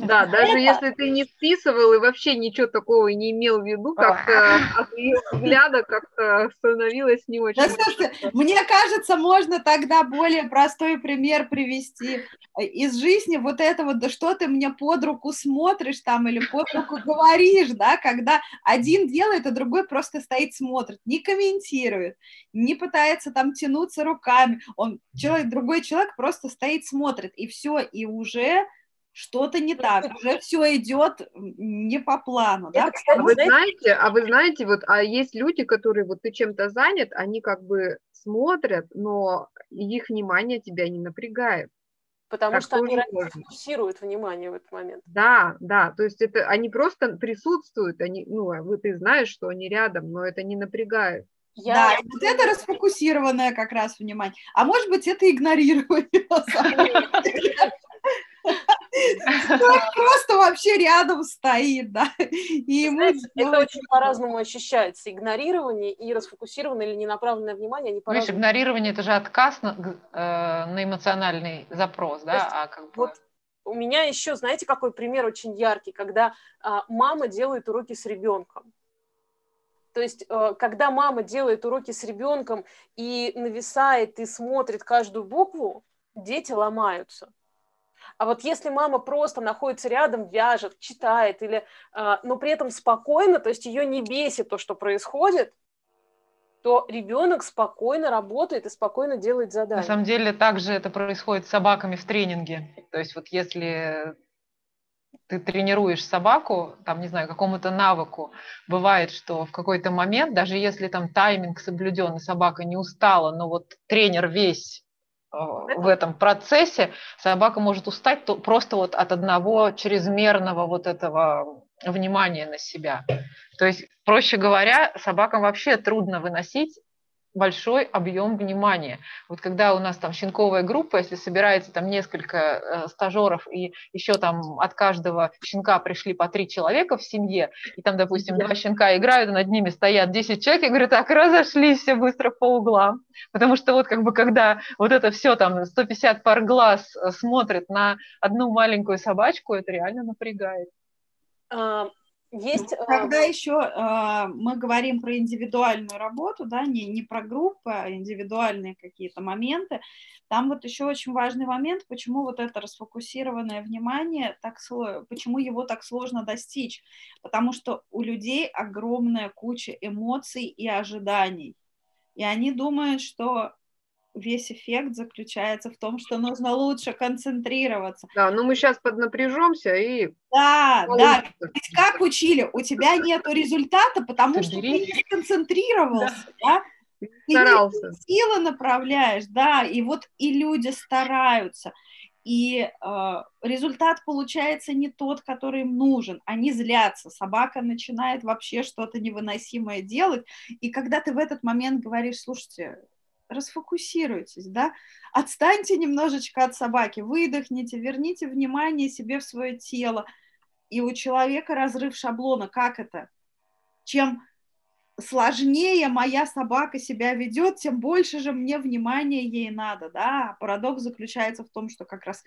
S2: Да, даже если ты не списывал и вообще ничего такого не имел в виду, как-то от ее взгляда как-то становилось не очень. Да,
S3: слушайте, мне кажется, можно тогда более простой пример привести из жизни. Вот это вот, да что ты мне под руку смотришь там или под руку говоришь, да, когда один делает, а другой просто стоит, смотрит, не комментирует, не пытается там тянуться руками. Он, человек, другой человек просто стоит, смотрит, и все, и уже что-то не так, уже все идет не по плану.
S2: да? а вы знаете, а вы знаете, вот, а есть люди, которые вот ты чем-то занят, они как бы смотрят, но их внимание тебя не напрягает.
S1: Потому как что они фокусируют внимание в этот момент.
S2: Да, да, то есть это они просто присутствуют, они, ну, а вы ты знаешь, что они рядом, но это не напрягает.
S3: Я... Да, и вот это расфокусированное как раз внимание. А может быть, это игнорирование. Просто вообще рядом стоит, да. И ему
S1: это очень по-разному ощущается. Игнорирование и расфокусированное или ненаправленное внимание, они
S4: по-разному. Видишь, игнорирование – это же отказ на, э, на эмоциональный запрос, да?
S1: А как бы... У меня еще, знаете, какой пример очень яркий, когда а, мама делает уроки с ребенком. То есть, э, когда мама делает уроки с ребенком и нависает и смотрит каждую букву, дети ломаются. А вот если мама просто находится рядом, вяжет, читает, или, а, но при этом спокойно, то есть ее не бесит то, что происходит, то ребенок спокойно работает и спокойно делает задания.
S4: На самом деле также это происходит с собаками в тренинге. То есть вот если ты тренируешь собаку, там, не знаю, какому-то навыку, бывает, что в какой-то момент, даже если там тайминг соблюден, и собака не устала, но вот тренер весь в этом процессе, собака может устать то, просто вот от одного чрезмерного вот этого внимания на себя. То есть, проще говоря, собакам вообще трудно выносить большой объем внимания. Вот когда у нас там щенковая группа, если собирается там несколько э, стажеров и еще там от каждого щенка пришли по три человека в семье, и там, допустим, два щенка играют, над ними стоят 10 человек, и говорю, так, разошлись все быстро по углам. Потому что вот как бы когда вот это все там 150 пар глаз э, смотрит на одну маленькую собачку, это реально напрягает.
S3: А, есть, Когда э... еще э, мы говорим про индивидуальную работу, да, не, не про группы, а индивидуальные какие-то моменты, там вот еще очень важный момент, почему вот это расфокусированное внимание, так, почему его так сложно достичь, потому что у людей огромная куча эмоций и ожиданий, и они думают, что весь эффект заключается в том, что нужно лучше концентрироваться.
S2: Да, ну мы сейчас поднапряжемся и...
S3: Да, да. Ведь как учили, у тебя нет результата, потому что ты не сконцентрировался, да? да? Ты старался. силы направляешь, да, и вот и люди стараются. И э, результат получается не тот, который им нужен. Они злятся, собака начинает вообще что-то невыносимое делать. И когда ты в этот момент говоришь, слушайте, расфокусируйтесь, да, отстаньте немножечко от собаки, выдохните, верните внимание себе в свое тело. И у человека разрыв шаблона. Как это? Чем сложнее моя собака себя ведет, тем больше же мне внимания ей надо, да. Парадокс заключается в том, что как раз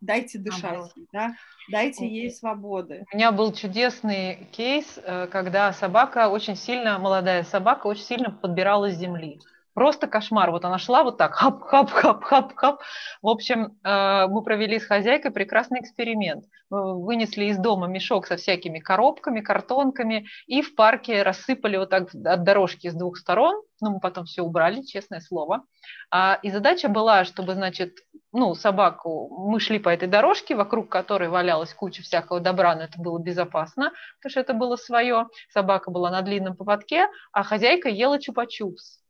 S3: дайте дышать, да, дайте ей свободы.
S4: У меня был чудесный кейс, э, когда собака очень сильно, молодая собака очень сильно подбиралась с земли. Просто кошмар. Вот она шла вот так, хап-хап-хап-хап-хап. В общем, э, мы провели с хозяйкой прекрасный эксперимент. Мы вынесли из дома мешок со всякими коробками, картонками и в парке рассыпали вот так от дорожки с двух сторон. Ну, мы потом все убрали, честное слово. А, и задача была, чтобы, значит, ну, собаку, мы шли по этой дорожке, вокруг которой валялась куча всякого добра, но это было безопасно, потому что это было свое. Собака была на длинном поводке, а хозяйка ела чупа-чупс.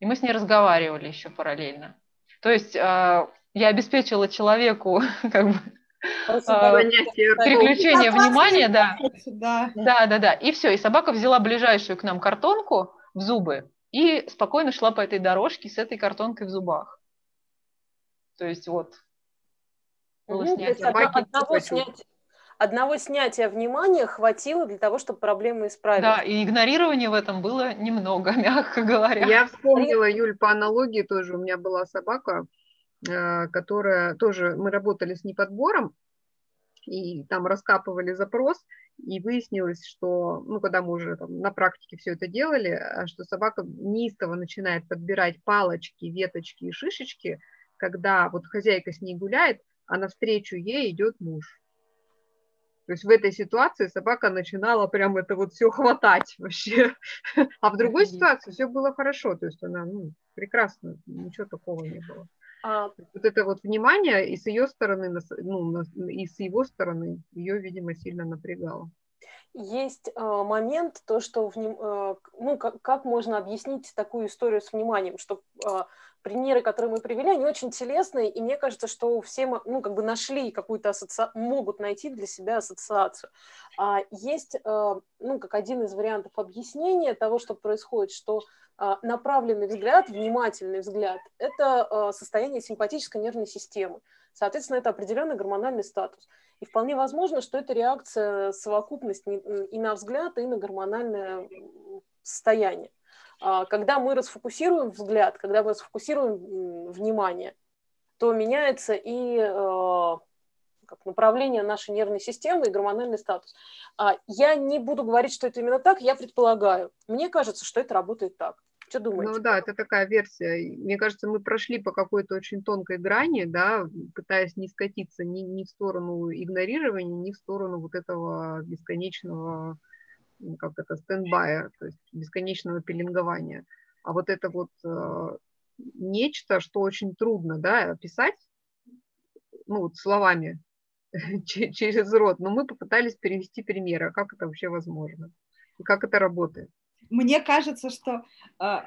S4: И мы с ней разговаривали еще параллельно. То есть э, я обеспечила человеку как бы э, переключение внимания, да. да. Да, да, да. И все. И собака взяла ближайшую к нам картонку в зубы и спокойно шла по этой дорожке с этой картонкой в зубах. То есть вот.
S1: Было ну, снятие. Одного снять, одного снятия внимания хватило для того, чтобы проблемы исправить.
S4: Да, и игнорирования в этом было немного, мягко говоря.
S2: Я вспомнила, Юль, по аналогии тоже. У меня была собака, э, которая тоже, мы работали с неподбором, и там раскапывали запрос, и выяснилось, что, ну, когда мы уже там, на практике все это делали, а что собака неистово начинает подбирать палочки, веточки и шишечки, когда вот хозяйка с ней гуляет, а навстречу ей идет муж. То есть в этой ситуации собака начинала прям это вот все хватать вообще. А в другой ситуации все было хорошо. То есть она ну, прекрасно, ничего такого не было. А... Вот это вот внимание и с ее стороны, ну, и с его стороны ее, видимо, сильно напрягало.
S1: Есть э, момент, то, что, вним, э, ну, как, как можно объяснить такую историю с вниманием, что э, примеры, которые мы привели, они очень телесные, и мне кажется, что все мы, ну, как бы нашли какую-то ассоциацию, могут найти для себя ассоциацию. А есть, э, ну, как один из вариантов объяснения того, что происходит, что э, направленный взгляд, внимательный взгляд – это э, состояние симпатической нервной системы. Соответственно, это определенный гормональный статус. И вполне возможно, что это реакция, совокупность и на взгляд, и на гормональное состояние. А, когда мы расфокусируем взгляд, когда мы расфокусируем внимание, то меняется и э, как направление нашей нервной системы и гормональный статус. А, я не буду говорить, что это именно так, я предполагаю. Мне кажется, что это работает так. Что думаете?
S2: Ну да, это такая версия. Мне кажется, мы прошли по какой-то очень тонкой грани, да, пытаясь не скатиться ни, ни в сторону игнорирования, ни в сторону вот этого бесконечного, как это, стендбая, то есть бесконечного пеленгования. А вот это вот э, нечто, что очень трудно, да, описать, ну, вот словами через рот, но мы попытались перевести примеры, а как это вообще возможно, и как это работает
S3: мне кажется, что э,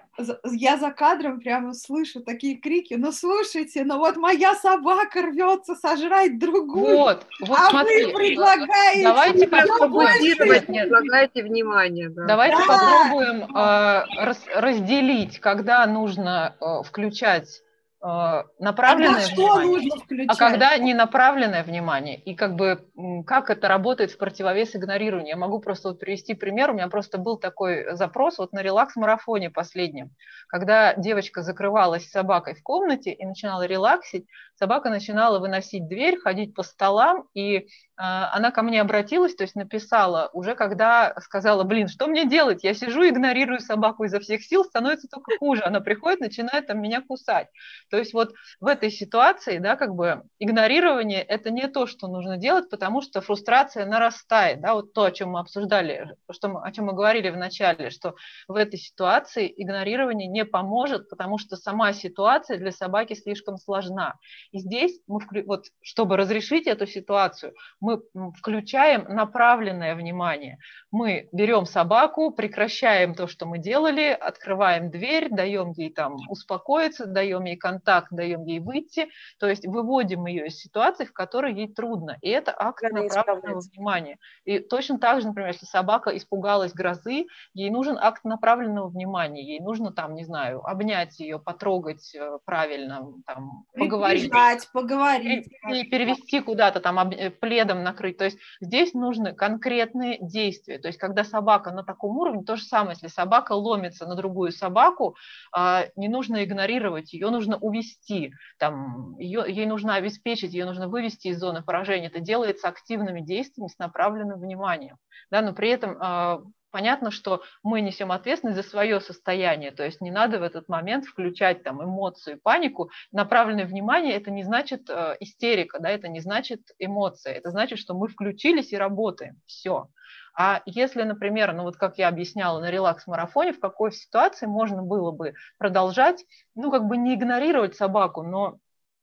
S3: я за кадром прямо слышу такие крики, ну слушайте, ну вот моя собака рвется сожрать другую,
S4: вот, вот
S3: а
S4: смотри,
S3: вы предлагаете...
S4: Давайте попробуем...
S2: Предлагайте внимание. Да.
S4: Давайте да. попробуем э, раз, разделить, когда нужно э, включать направленное
S3: когда внимание,
S4: а когда не направленное внимание. И как бы как это работает в противовес игнорированию. Я могу просто вот привести пример. У меня просто был такой запрос вот на релакс-марафоне последнем, когда девочка закрывалась с собакой в комнате и начинала релаксить, собака начинала выносить дверь, ходить по столам, и а, она ко мне обратилась, то есть написала уже, когда сказала, блин, что мне делать? Я сижу, игнорирую собаку изо всех сил, становится только хуже. Она приходит, начинает там меня кусать. То есть вот в этой ситуации, да, как бы игнорирование – это не то, что нужно делать, потому что фрустрация нарастает, да, вот то, о чем мы обсуждали, что мы, о чем мы говорили в начале, что в этой ситуации игнорирование не поможет, потому что сама ситуация для собаки слишком сложна. И здесь мы, вот, чтобы разрешить эту ситуацию, мы мы включаем направленное внимание. Мы берем собаку, прекращаем то, что мы делали, открываем дверь, даем ей там успокоиться, даем ей контакт, даем ей выйти, то есть выводим ее из ситуации, в которой ей трудно. И это акт Она направленного внимания. И точно так же, например, если собака испугалась грозы, ей нужен акт направленного внимания, ей нужно там, не знаю, обнять ее, потрогать э, правильно, там, поговорить.
S3: поговорить.
S4: И перевести куда-то там э, пледом накрыть. То есть здесь нужны конкретные действия. То есть когда собака на таком уровне, то же самое, если собака ломится на другую собаку, а, не нужно игнорировать, ее нужно увести, там, ее, ей нужно обеспечить, ее нужно вывести из зоны поражения. Это делается активными действиями с направленным вниманием. Да, но при этом а, понятно, что мы несем ответственность за свое состояние, то есть не надо в этот момент включать там эмоцию, панику. Направленное внимание – это не значит э, истерика, да, это не значит эмоция, это значит, что мы включились и работаем, все. А если, например, ну вот как я объясняла на релакс-марафоне, в какой ситуации можно было бы продолжать, ну как бы не игнорировать собаку, но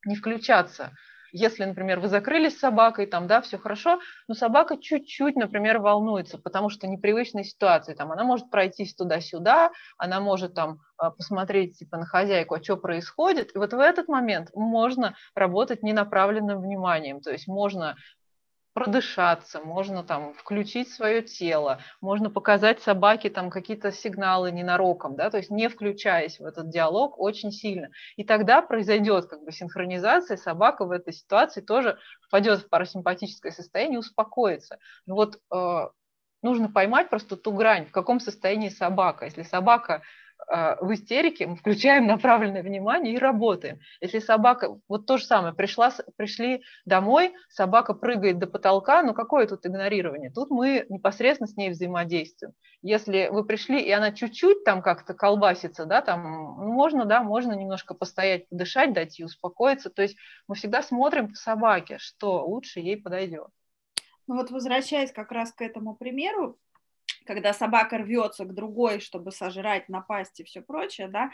S4: не включаться – если, например, вы закрылись с собакой, там, да, все хорошо, но собака чуть-чуть, например, волнуется, потому что непривычная ситуация, там, она может пройтись туда-сюда, она может там а, посмотреть типа на хозяйку, а что происходит, и вот в этот момент можно работать ненаправленным вниманием, то есть можно продышаться, можно там включить свое тело, можно показать собаке там какие-то сигналы ненароком, да, то есть не включаясь в этот диалог очень сильно. И тогда произойдет как бы синхронизация, собака в этой ситуации тоже впадет в парасимпатическое состояние, успокоится. Но вот э, нужно поймать просто ту грань, в каком состоянии собака. Если собака в истерике, мы включаем направленное внимание и работаем. Если собака, вот то же самое, пришла, пришли домой, собака прыгает до потолка, ну какое тут игнорирование? Тут мы непосредственно с ней взаимодействуем. Если вы пришли, и она чуть-чуть там как-то колбасится, да, там, ну, можно, да, можно немножко постоять, подышать, дать ей успокоиться. То есть мы всегда смотрим по собаке, что лучше ей подойдет.
S3: Ну вот возвращаясь как раз к этому примеру, когда собака рвется к другой, чтобы сожрать, напасть и все прочее, да,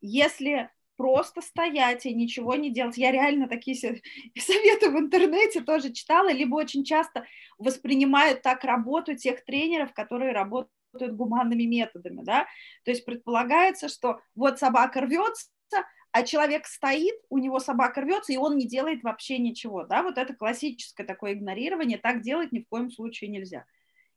S3: если просто стоять и ничего не делать. Я реально такие советы в интернете тоже читала, либо очень часто воспринимают так работу тех тренеров, которые работают гуманными методами, да, то есть предполагается, что вот собака рвется, а человек стоит, у него собака рвется, и он не делает вообще ничего, да, вот это классическое такое игнорирование, так делать ни в коем случае нельзя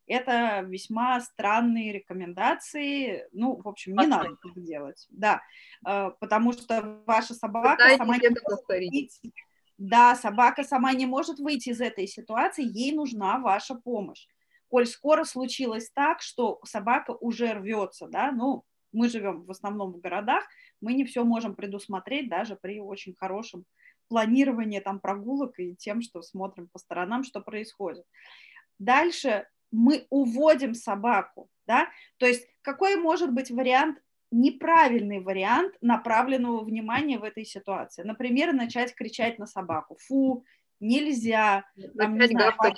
S3: это весьма странные рекомендации. Ну, в общем, не надо так делать. Да, э, потому что ваша собака Пытайтесь сама не может выйти. Да, собака сама не может выйти из этой ситуации, ей нужна ваша помощь. Коль скоро случилось так, что собака уже рвется, да, ну, мы живем в основном в городах, мы не все можем предусмотреть даже при очень хорошем планировании там прогулок и тем, что смотрим по сторонам, что происходит. Дальше мы уводим собаку, да, то есть какой может быть вариант неправильный вариант направленного внимания в этой ситуации. Например, начать кричать на собаку. Фу, нельзя. Там, не знаю, под...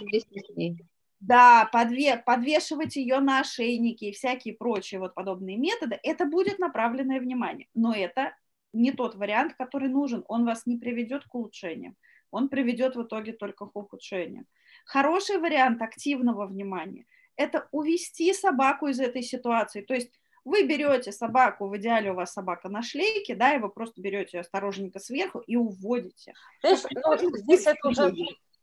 S3: Да, подве... подвешивать ее на ошейники и всякие прочие вот подобные методы. Это будет направленное внимание. Но это не тот вариант, который нужен. Он вас не приведет к улучшениям. Он приведет в итоге только к ухудшениям. Хороший вариант активного внимания – это увести собаку из этой ситуации. То есть вы берете собаку, в идеале у вас собака на шлейке, да, и вы просто берете ее осторожненько сверху и уводите.
S1: Знаешь, ну, здесь это уже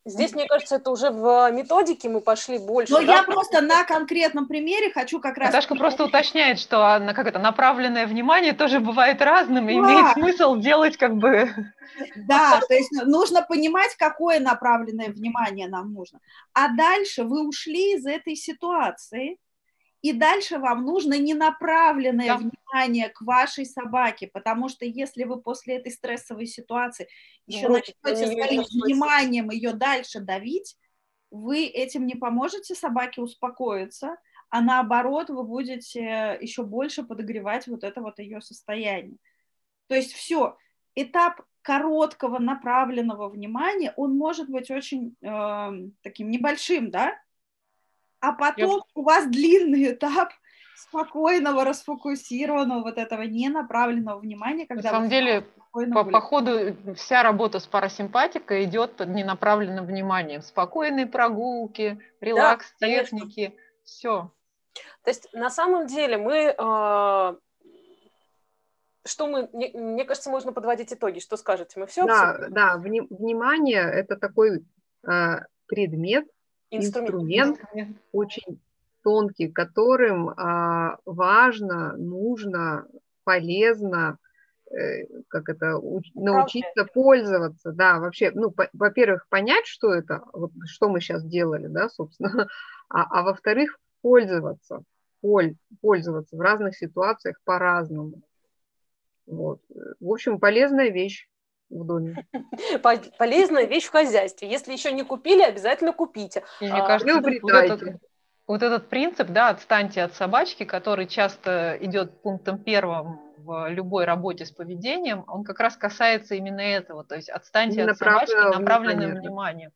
S1: Здесь, мне кажется, это уже в методике мы пошли больше.
S3: Но да? я просто на конкретном примере хочу как раз...
S4: Наташка просто уточняет, что как это, направленное внимание тоже бывает разным, и да. имеет смысл делать как бы...
S3: Да, то есть нужно понимать, какое направленное внимание нам нужно. А дальше вы ушли из этой ситуации, и дальше вам нужно ненаправленное да. внимание к вашей собаке, потому что если вы после этой стрессовой ситуации еще начнете своим вниманием ее дальше давить, вы этим не поможете собаке успокоиться, а наоборот вы будете еще больше подогревать вот это вот ее состояние. То есть все, этап короткого направленного внимания, он может быть очень э, таким небольшим, да, а потом Я... у вас длинный этап спокойного, расфокусированного, вот этого ненаправленного внимания, когда...
S4: На самом деле, по, по ходу вся работа с парасимпатикой идет под ненаправленным вниманием. Спокойные прогулки, релакс, да, техники, все.
S1: То есть на самом деле мы... Э, что мы, мне, мне кажется, можно подводить итоги. Что скажете? Мы все
S2: Да, да, вни, внимание – это такой э, предмет, инструмент, инструмент очень тонкий, которым а, важно, нужно, полезно, э, как это, уч, научиться пользоваться, да, вообще, ну, по, во-первых, понять, что это, вот, что мы сейчас делали, да, собственно, а, а во-вторых, пользоваться, поль, пользоваться в разных ситуациях по-разному. Вот. В общем, полезная вещь в доме.
S1: Полезная вещь в хозяйстве. Если еще не купили, обязательно купите.
S4: И мне а, кажется, вот этот, вот этот принцип, да, отстаньте от собачки, который часто идет пунктом первым в любой работе с поведением, он как раз касается именно этого, то есть отстаньте именно от собачки направленным внимание. вниманием.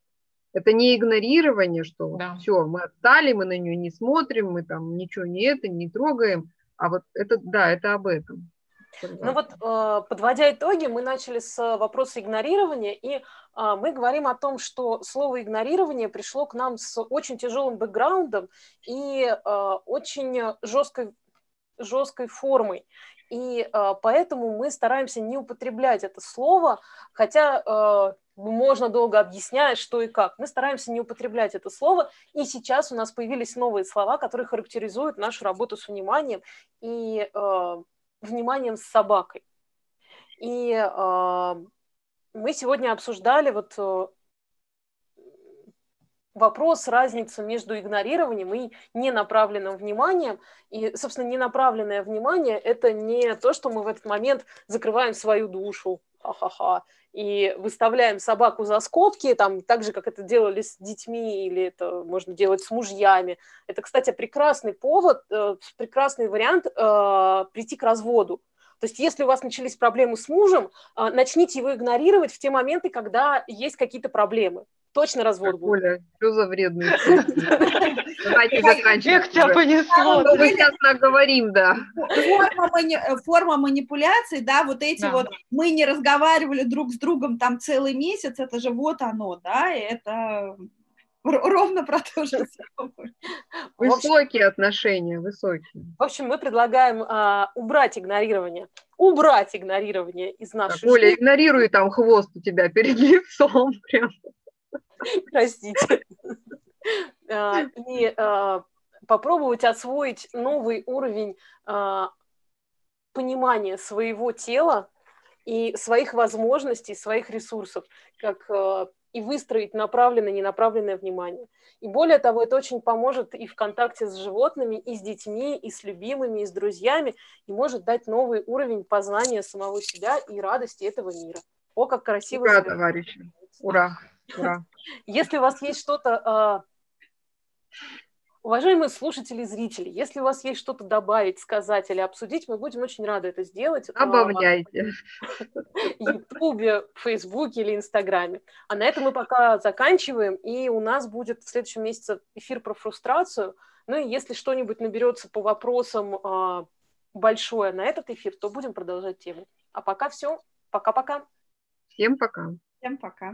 S2: Это не игнорирование, что да. все, мы отстали, мы на нее не смотрим, мы там ничего не это, не трогаем, а вот это, да, это об этом.
S1: Ну вот, э, подводя итоги, мы начали с вопроса игнорирования, и э, мы говорим о том, что слово игнорирование пришло к нам с очень тяжелым бэкграундом и э, очень жесткой, жесткой формой. И поэтому мы стараемся не употреблять это слово, хотя можно долго объяснять, что и как. Мы стараемся не употреблять это слово, и сейчас у нас появились новые слова, которые характеризуют нашу работу с вниманием, и вниманием с собакой. И э, мы сегодня обсуждали вот э, вопрос, разницу между игнорированием и ненаправленным вниманием. И, собственно, ненаправленное внимание – это не то, что мы в этот момент закрываем свою душу, ха-ха-ха, и выставляем собаку за скобки, там, так же, как это делали с детьми, или это можно делать с мужьями. Это, кстати, прекрасный повод, э, прекрасный вариант э, прийти к разводу. То есть если у вас начались проблемы с мужем, э, начните его игнорировать в те моменты, когда есть какие-то проблемы точно развод
S2: будет. Оля, что за вредный
S4: Давайте заканчивать. тебя понесло.
S2: Мы сейчас наговорим, да.
S3: Форма манипуляций, да, вот эти вот, мы не разговаривали друг с другом там целый месяц, это же вот оно, да, это ровно про то же самое.
S2: Высокие отношения, высокие.
S1: В общем, мы предлагаем а, убрать игнорирование. Убрать игнорирование из нашей
S2: так, Оля, игнорируй там хвост у тебя перед лицом. Прям.
S1: Простите. А, и а, попробовать освоить новый уровень а, понимания своего тела и своих возможностей, своих ресурсов, как и выстроить направленное, ненаправленное внимание. И более того, это очень поможет и в контакте с животными, и с детьми, и с любимыми, и с друзьями, и может дать новый уровень познания самого себя и радости этого мира. О, как красиво!
S2: Ура, товарищи! Ура! Ура!
S1: Если у вас есть что-то, а, Уважаемые слушатели и зрители, если у вас есть что-то добавить, сказать или обсудить, мы будем очень рады это сделать.
S2: Добавляйте.
S1: В Ютубе, Фейсбуке или Инстаграме. А на этом мы пока заканчиваем, и у нас будет в следующем месяце эфир про фрустрацию. Ну и если что-нибудь наберется по вопросам а, большое на этот эфир, то будем продолжать тему. А пока все. Пока-пока.
S2: Всем пока.
S3: Всем пока.